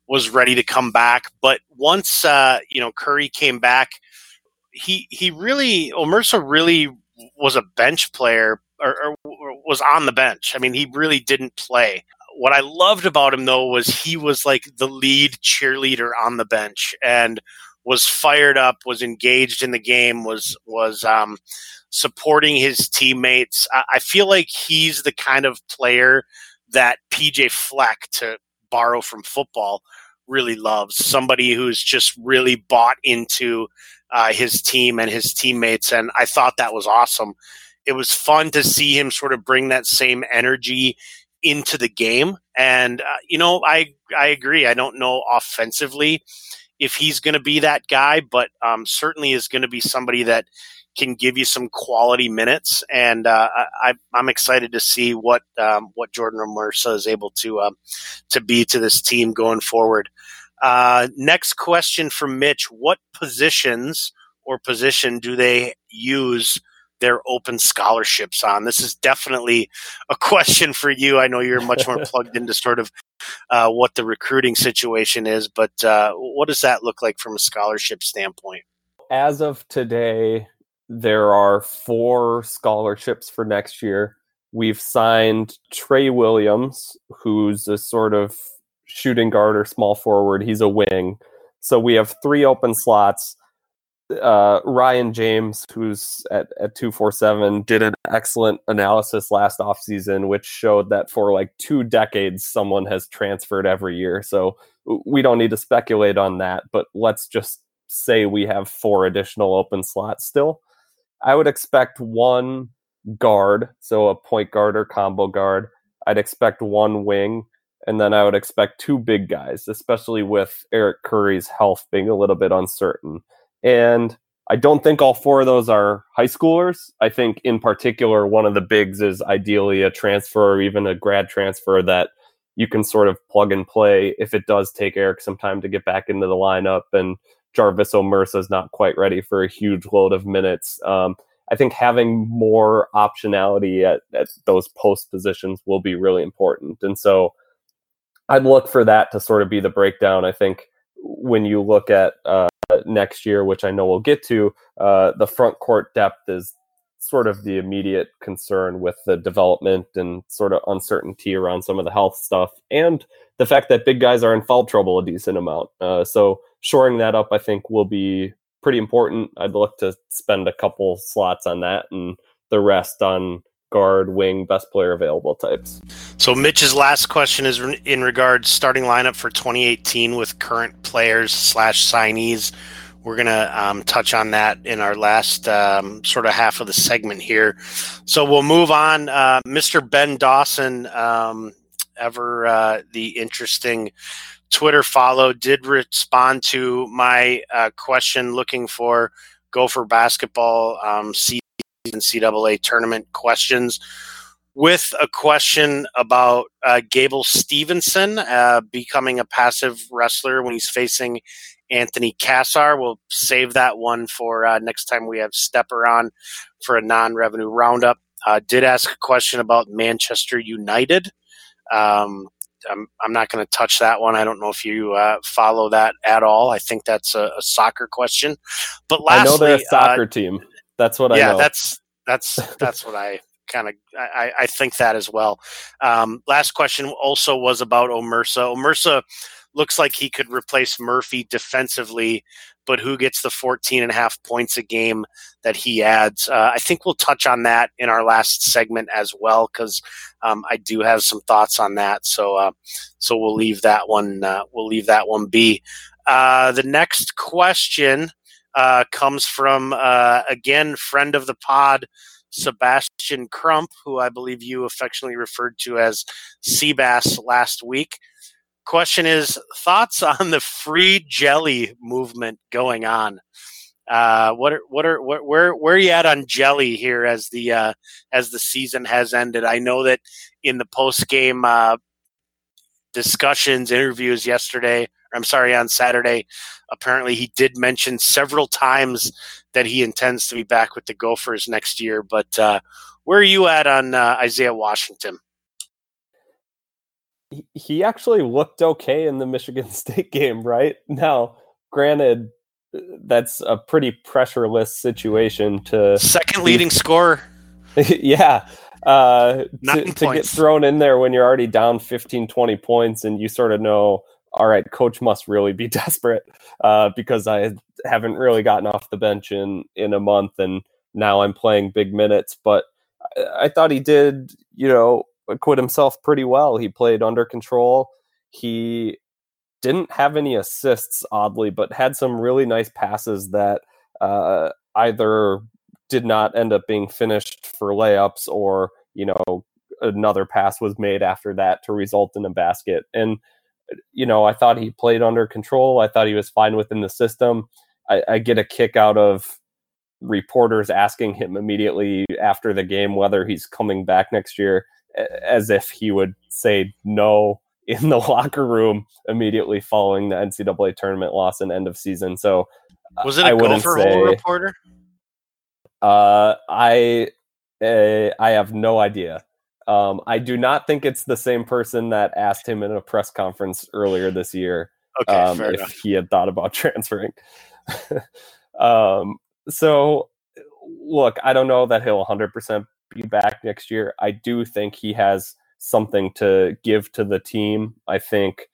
was ready to come back. But once uh, you know Curry came back, he he really Omersa really was a bench player or, or, was on the bench. I mean, he really didn't play. What I loved about him though was he was like the lead cheerleader on the bench and was fired up, was engaged in the game, was was um, supporting his teammates. I, I feel like he's the kind of player that PJ Fleck, to borrow from football, really loves. Somebody who's just really bought into uh, his team and his teammates. And I thought that was awesome. It was fun to see him sort of bring that same energy into the game. And, uh, you know, I, I agree. I don't know offensively if he's going to be that guy, but um, certainly is going to be somebody that can give you some quality minutes, and uh, I, am excited to see what um, what Jordan Omersa is able to uh, to be to this team going forward. Uh, next question from Mitch: What positions or position do they use their open scholarships on? This is definitely a question for you. I know you're much more plugged into sort of uh, what the recruiting situation is, but uh, what does that look like from a scholarship standpoint? As of today, there are four scholarships for next year. We've signed Trey Williams, who's a sort of shooting guard or small forward. He's a wing. So we have three open slots. Uh, Ryan James, who's at, at 247, did an excellent analysis last offseason, which showed that for like two decades, someone has transferred every year. So we don't need to speculate on that, but let's just say we have four additional open slots still. I would expect one guard, so a point guard or combo guard. I'd expect one wing, and then I would expect two big guys, especially with Eric Curry's health being a little bit uncertain. And I don't think all four of those are high schoolers. I think, in particular, one of the bigs is ideally a transfer or even a grad transfer that you can sort of plug and play if it does take Eric some time to get back into the lineup and Jarvis Omersa is not quite ready for a huge load of minutes. Um, I think having more optionality at, at those post positions will be really important. And so I'd look for that to sort of be the breakdown. I think when you look at uh, next year, which I know we'll get to, uh, the front court depth is sort of the immediate concern with the development and sort of uncertainty around some of the health stuff and the fact that big guys are in foul trouble a decent amount. Uh, so shoring that up, I think, will be pretty important. I'd look to spend a couple slots on that and the rest on guard, wing, best player available types. So Mitch's last question is in regards starting lineup for 2018 with current players slash signees. We're gonna um, touch on that in our last um, sort of half of the segment here. So we'll move on. Uh, Mr. Ben Dawson, um, ever uh, the interesting Twitter follow, did respond to my uh, question looking for Gopher basketball um, season NCAA tournament questions with a question about uh, Gable Steveson uh, becoming a passive wrestler when he's facing Anthony Cassar. We'll save that one for uh, next time we have Stepper on for a non revenue roundup. Uh, did ask a question about Manchester United. Um, I'm, I'm not going to touch that one. I don't know if you uh, follow that at all. I think that's a, a soccer question. But lastly, I know they're a soccer uh, team. That's what I yeah, that's that's that's what I kind of I, I think that as well. Um, last question also was about Omersa. Omersa looks like he could replace Murphy defensively, but who gets the 14 and a half points a game that he adds? Uh, I think we'll touch on that in our last segment as well because um, I do have some thoughts on that. So uh, so we'll leave that one uh, we'll leave that one be. Uh, the next question uh, comes from uh, again friend of the pod. Sebastian Crump, who I believe you affectionately referred to as Seabass last week. Question is thoughts on the free jelly movement going on. Uh, what are what are what, where where are you at on jelly here as the uh, as the season has ended? I know that in the post game uh, discussions, interviews yesterday, I'm sorry, on Saturday, apparently he did mention several times that he intends to be back with the Gophers next year. But uh, where are you at on uh, Isaiah Washington? He actually looked okay in the Michigan State game, right? Now, granted, that's a pretty pressureless situation to second leading be, scorer. yeah, uh, to, to get thrown in there when you're already down 15, 20 points, and you sort of know, all right, coach must really be desperate uh, because I haven't really gotten off the bench in in a month, and now I'm playing big minutes. But I, I thought he did, you know, acquit himself pretty well. He played under control. He didn't have any assists, oddly, but had some really nice passes that uh, either did not end up being finished for layups or, you know, another pass was made after that to result in a basket. And, you know, I thought he played under control. I thought he was fine within the system. I, I get a kick out of reporters asking him immediately after the game whether he's coming back next year as if he would say no in the locker room immediately following the NCAA tournament loss and end of season. So was it a I Gopher say, Hole reporter? Uh, I uh, I have no idea. Um, I do not think it's the same person that asked him in a press conference earlier this year okay, um, if enough. he had thought about transferring. um, so, look, I don't know that he'll 100% be back next year. I do think he has something to give to the team. I think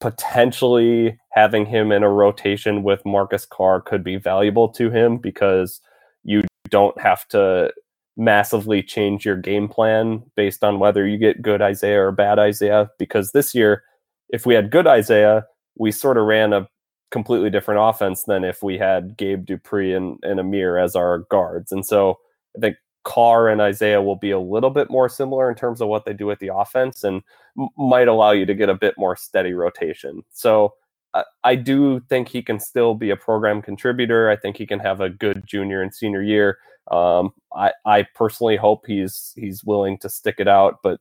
potentially having him in a rotation with Marcus Carr could be valuable to him because you don't have to massively change your game plan based on whether you get good Isaiah or bad Isaiah. Because this year, if we had good Isaiah, we sort of ran a completely different offense than if we had Gabe Dupree and, and Amir as our guards. And so I think Carr and Isaiah will be a little bit more similar in terms of what they do with the offense and m- might allow you to get a bit more steady rotation. So uh, I do think he can still be a program contributor. I think he can have a good junior and senior year. Um, I, I personally hope he's he's willing to stick it out, but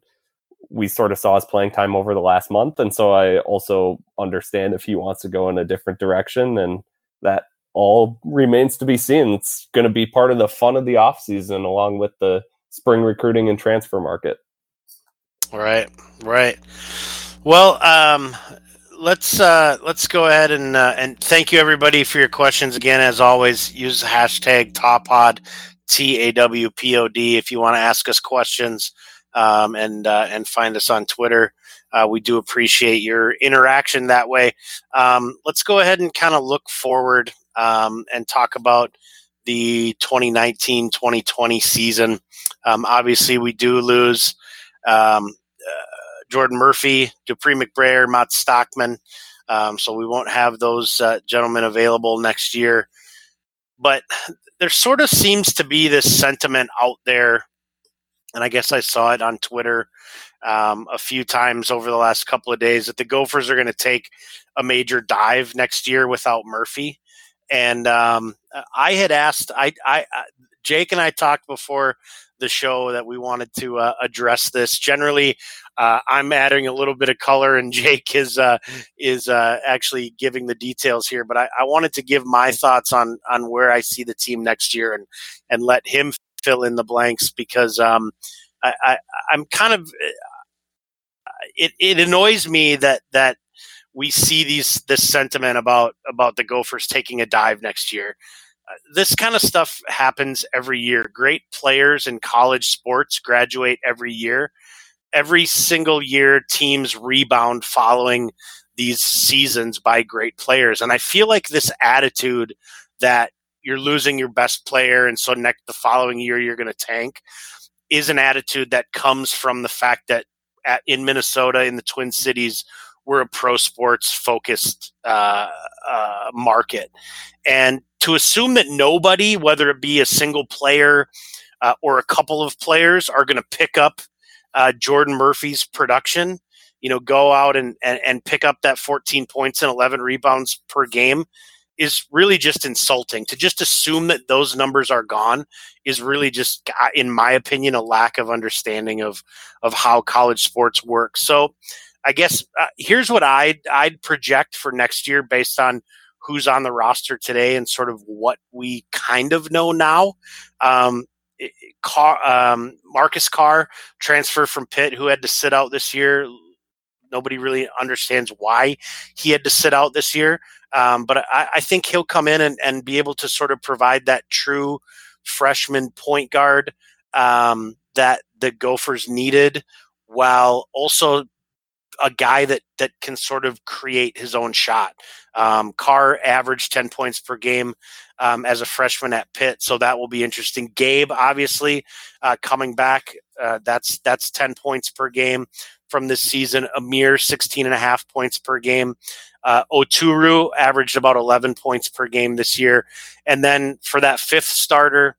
we sort of saw his playing time over the last month. And so I also understand if he wants to go in a different direction. And that all remains to be seen. It's going to be part of the fun of the offseason along with the spring recruiting and transfer market. Right, right. Well, um, let's uh, let's go ahead and uh, and thank you everybody for your questions again. As always, use the hashtag Tawpod T A W P O D if you want to ask us questions um, and uh, and find us on Twitter. Uh, we do appreciate your interaction that way. Um, let's go ahead and kind of look forward um, and talk about the 2019-2020 season. Um, obviously, we do lose um, uh, Jordan Murphy, Dupree McBrayer, Matz Stockman. Um, so we won't have those uh, gentlemen available next year. But there sort of seems to be this sentiment out there, and I guess I saw it on Twitter um, a few times over the last couple of days that the Gophers are going to take a major dive next year without Murphy. And um, I had asked, I, I, Jake and I talked before the show that we wanted to uh, address this. Generally, uh, I'm adding a little bit of color, and Jake is uh, is uh, actually giving the details here. But I, I, wanted to give my thoughts on on where I see the team next year, and and let him fill in the blanks because um, I, I, I'm kind of it, it annoys me that that we see these this sentiment about about the Gophers taking a dive next year. This kind of stuff happens every year. Great players in college sports graduate every year. Every single year, teams rebound following these seasons by great players, and I feel like this attitude that you're losing your best player, and so next the following year you're going to tank, is an attitude that comes from the fact that at, in Minnesota in the Twin Cities we're a pro sports focused uh, uh, market. And to assume that nobody, whether it be a single player uh, or a couple of players, are going to pick up uh, Jordan Murphy's production, you know, go out and, and, and pick up that 14 points and 11 rebounds per game is really just insulting. To just assume that those numbers are gone is really just, in my opinion, a lack of understanding of of how college sports work. So I guess uh, here's what I'd I'd project for next year based on who's on the roster today and sort of what we kind of know now. Um, Carr, um, Marcus Carr transfer from Pitt, who had to sit out this year. Nobody really understands why he had to sit out this year, um, but I, I, think he'll come in and, and, be able to sort of provide that true freshman point guard um, that the Gophers needed, while also a guy that that can sort of create his own shot. Um, Carr averaged ten points per game um, as a freshman at Pitt, so that will be interesting. Gabe, obviously, uh, coming back, uh, that's that's ten points per game from this season. Amir, 16 and a half points per game. Uh, Oturu averaged about 11 points per game this year. And then for that fifth starter,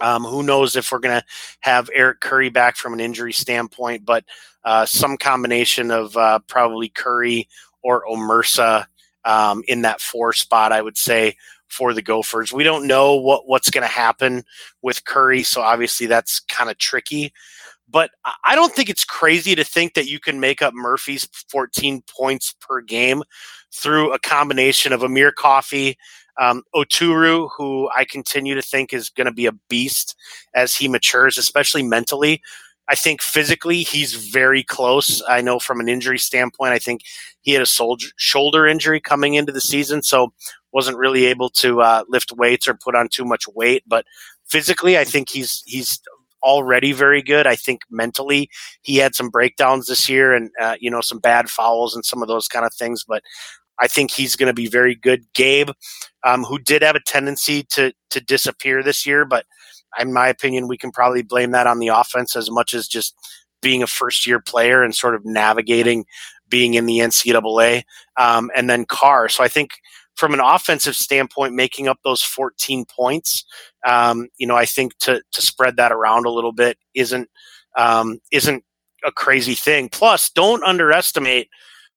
um, who knows if we're going to have Eric Curry back from an injury standpoint, but uh, some combination of uh, probably Curry or Omersa um, in that four spot, I would say, for the Gophers. We don't know what, what's going to happen with Curry, so obviously that's kind of tricky. But I don't think it's crazy to think that you can make up Murphy's 14 points per game through a combination of Amir Coffey, um, Oturu, who I continue to think is going to be a beast as he matures, especially mentally. I think physically he's very close. I know from an injury standpoint, I think he had a soldier, shoulder injury coming into the season, so wasn't really able to uh, lift weights or put on too much weight. But physically, I think he's he's already very good. I think mentally he had some breakdowns this year and uh, you know some bad fouls and some of those kind of things. But I think he's going to be very good. Gabe, um, who did have a tendency to to disappear this year, but in my opinion, we can probably blame that on the offense as much as just being a first year player and sort of navigating being in the NCAA. Um, and then Carr. So I think from an offensive standpoint, making up those 14 points, um, you know, I think to to spread that around a little bit isn't um, isn't a crazy thing. Plus, don't underestimate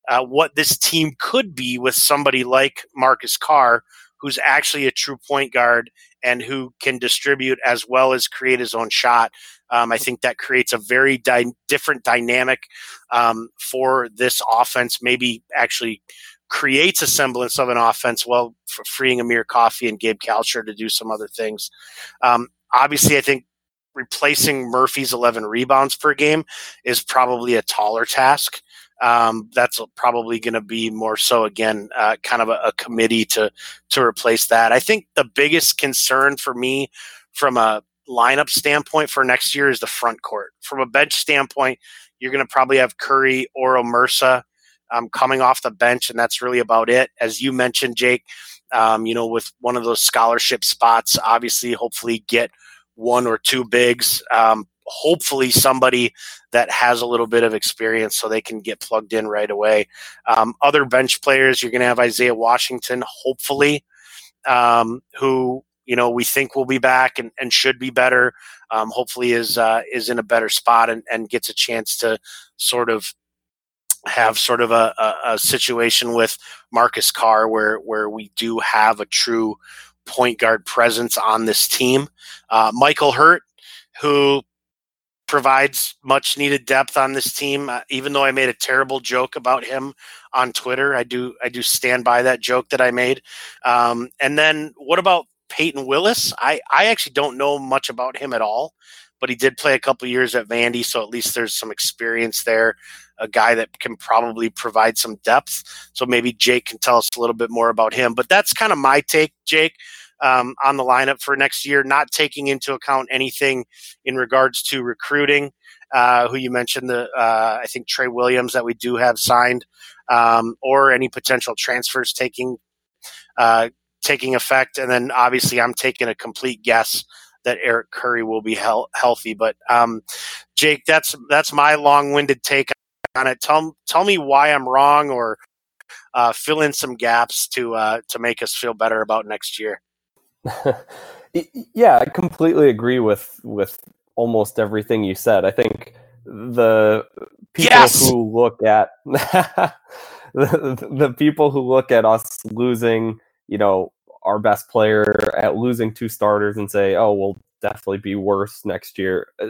uh, what this team could be with somebody like Marcus Carr, who's actually a true point guard and who can distribute as well as create his own shot. Um, I think that creates a very di- different dynamic um, for this offense. Maybe actually creates a semblance of an offense while freeing Amir Coffey and Gabe Kalscheur to do some other things. Um, obviously, I think replacing Murphy's 11 rebounds per game is probably a taller task. Um, that's probably going to be more so again, uh, kind of a, a, committee to to replace that. I think the biggest concern for me, from a lineup standpoint for next year, is the front court. From a bench standpoint, you're going to probably have Curry or Omersa um, coming off the bench, and that's really about it. As you mentioned, Jake, um, you know, with one of those scholarship spots, obviously, hopefully get one or two bigs. Um, hopefully, somebody that has a little bit of experience so they can get plugged in right away. Um, other bench players, you're going to have Isaiah Washington, hopefully, um, who you know we think will be back and, and should be better. Um, hopefully, is uh, is in a better spot and, and gets a chance to sort of have sort of a, a, a, situation with Marcus Carr where where we do have a true point guard presence on this team. Uh, Michael Hurt, who provides much needed depth on this team. Uh, even though I made a terrible joke about him on Twitter, I do I do stand by that joke that I made. Um, and then what about Payton Willis? I I actually don't know much about him at all but he did play a couple years at Vandy, so at least there's some experience there. A guy that can probably provide some depth. So maybe Jake can tell us a little bit more about him. But that's kind of my take, Jake, um, on the lineup for next year, not taking into account anything in regards to recruiting. Uh, who you mentioned, the uh, I think Trey Williams that we do have signed, um, or any potential transfers taking uh, taking effect, and then obviously I'm taking a complete guess that Eric Curry will be he- healthy. But um, Jake, that's that's my long-winded take on it. Tell tell me why I'm wrong, or uh, fill in some gaps to uh, to make us feel better about next year. yeah, I completely agree with with almost everything you said. I think the people yes! who look at the, the people who look at us losing, you know, our best player at losing two starters and say, oh, we'll definitely be worse next year. Uh,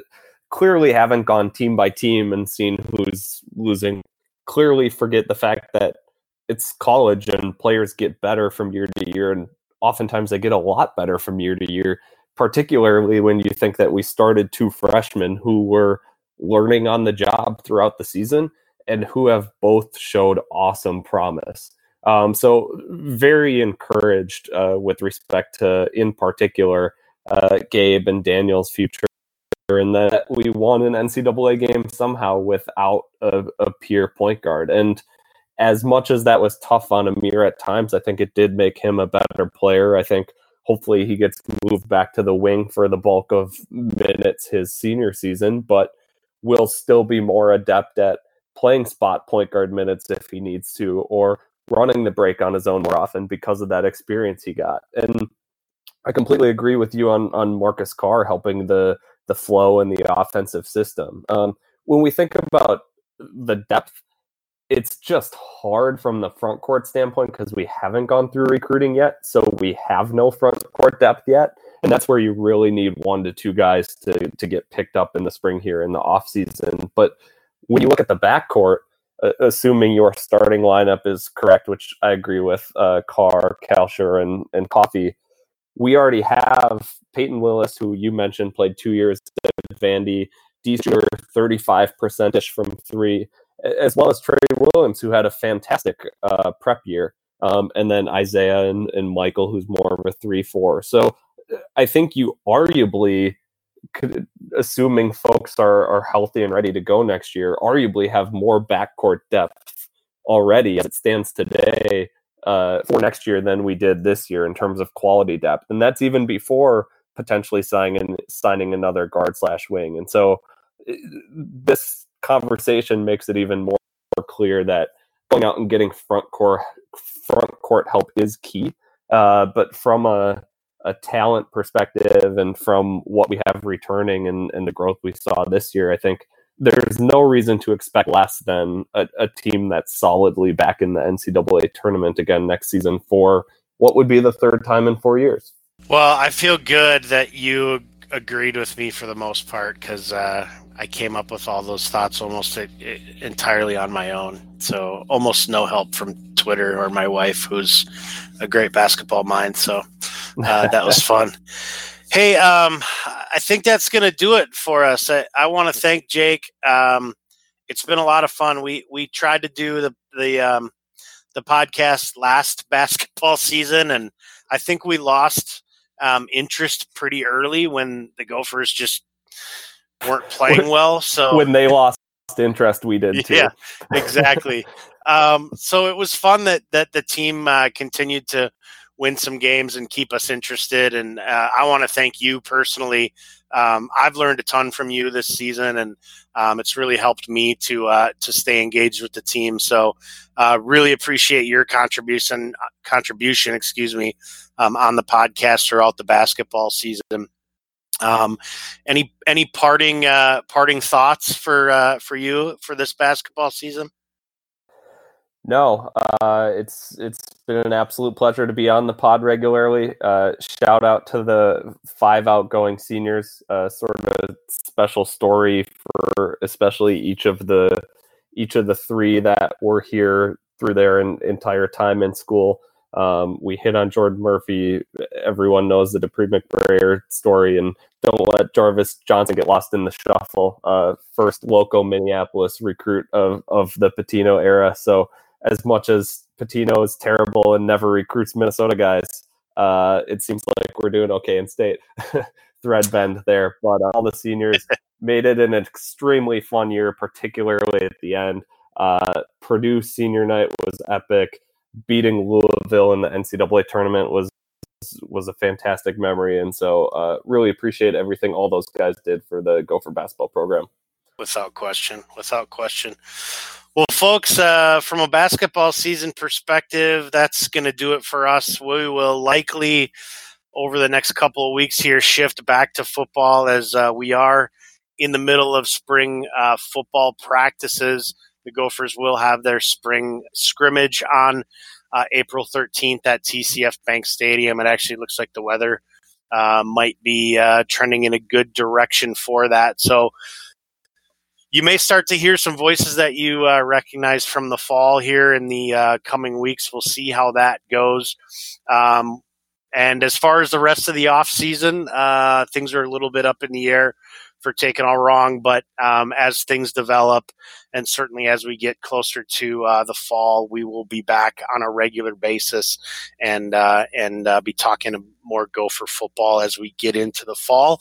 clearly haven't gone team by team and seen who's losing. Clearly forget the fact that it's college and players get better from year to year. And oftentimes they get a lot better from year to year, particularly when you think that we started two freshmen who were learning on the job throughout the season and who have both showed awesome promise. Um, so very encouraged uh, with respect to, in particular, uh, Gabe and Daniel's future, and that we won an NCAA game somehow without a, a peer point guard. And as much as that was tough on Amir at times, I think it did make him a better player. I think hopefully he gets moved back to the wing for the bulk of minutes his senior season, but will still be more adept at playing spot point guard minutes if he needs to, or running the break on his own more often because of that experience he got. And I completely agree with you on on Marcus Carr helping the the flow and the offensive system. Um, when we think about the depth, it's just hard from the front court standpoint because we haven't gone through recruiting yet, so we have no front court depth yet, and that's where you really need one to two guys to to get picked up in the spring here in the off season. But when you look at the backcourt, assuming your starting lineup is correct, which I agree with, uh, Carr, Kalscheur, and and Coffey, we already have Payton Willis, who you mentioned played two years at Vandy, D shooter, 35% ish from three, as well as Trey Williams, who had a fantastic uh, prep year. Um, and then Isaiah and, and Michael, who's more of a 3 4. So I think you arguably could, assuming folks are, are healthy and ready to go next year, arguably have more backcourt depth already as it stands today uh, for next year than we did this year in terms of quality depth, and that's even before potentially signing signing another guard slash wing. And so this conversation makes it even more, clear that going out and getting front court front court help is key. Uh, but from a a talent perspective and from what we have returning and, and the growth we saw this year, I think there's no reason to expect less than a, a, team that's solidly back in the NCAA tournament again next season for what would be the third time in four years. Well, I feel good that you agreed with me for the most part because uh, I came up with all those thoughts almost entirely on my own. So almost no help from Twitter or my wife, who's a great basketball mind. So uh, that was fun. Hey, um, I think that's going to do it for us. I, I want to thank Jake. Um, it's been a lot of fun. We we tried to do the the um, the podcast last basketball season, and I think we lost um, interest pretty early when the Gophers just weren't playing well. So when they lost interest, we did too. Yeah, exactly. um, so it was fun that that the team uh, continued to win some games and keep us interested. And uh, I want to thank you personally. Um, I've learned a ton from you this season, and um, it's really helped me to uh, to stay engaged with the team. So, uh, really appreciate your contribution contribution, excuse me, um, on the podcast throughout the basketball season. Um, any any parting uh, parting thoughts for uh, for you for this basketball season? No, uh, it's it's been an absolute pleasure to be on the pod regularly. Uh, shout out to the five outgoing seniors. Uh, sort of a special story for especially each of the each of the three that were here through their in, entire time in school. Um, we hit on Jordan Murphy. Everyone knows the Dupree McBrayer story, and don't let Jarvis Johnson get lost in the shuffle. Uh, first local Minneapolis recruit of of the Pitino era. So as much as Pitino is terrible and never recruits Minnesota guys, uh, it seems like we're doing okay in state. Thread bend there, but uh, all the seniors made it an extremely fun year, particularly at the end. Uh, Purdue senior night was epic. Beating Louisville in the NCAA tournament was was a fantastic memory, and so uh, really appreciate everything all those guys did for the Gopher basketball program. Without question, without question. Well, folks, uh, from a basketball season perspective, that's going to do it for us. We will likely, over the next couple of weeks here, shift back to football as uh, we are in the middle of spring uh, football practices. The Gophers will have their spring scrimmage on uh, April 13th at TCF Bank Stadium. It actually looks like the weather uh, might be uh, trending in a good direction for that. So, you may start to hear some voices that you uh, recognize from the fall here in the uh, coming weeks. We'll see how that goes. Um, and as far as the rest of the off season, uh, things are a little bit up in the air for taking all wrong. But um, as things develop, and certainly as we get closer to uh, the fall, we will be back on a regular basis and uh, and uh, be talking more Gopher football as we get into the fall.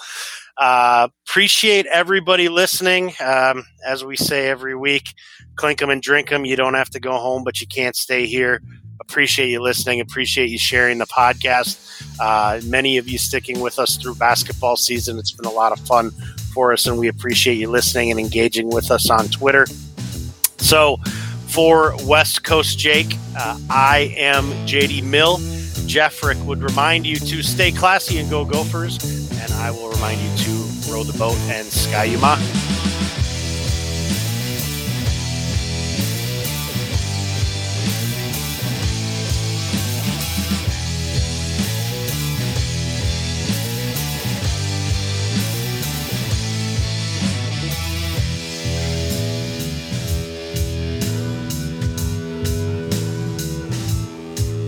Uh, appreciate everybody listening. Um, as we say every week, clink them and drink them. You don't have to go home, but you can't stay here appreciate you listening. Appreciate you sharing the podcast. Uh, many of you sticking with us through basketball season. It's been a lot of fun for us, and we appreciate you listening and engaging with us on Twitter. So, for West Coast Jake, uh, I am JD Mill. Jeffrick would remind you to stay classy and go Gophers, and I will remind you to row the boat and Ski-U-Mah.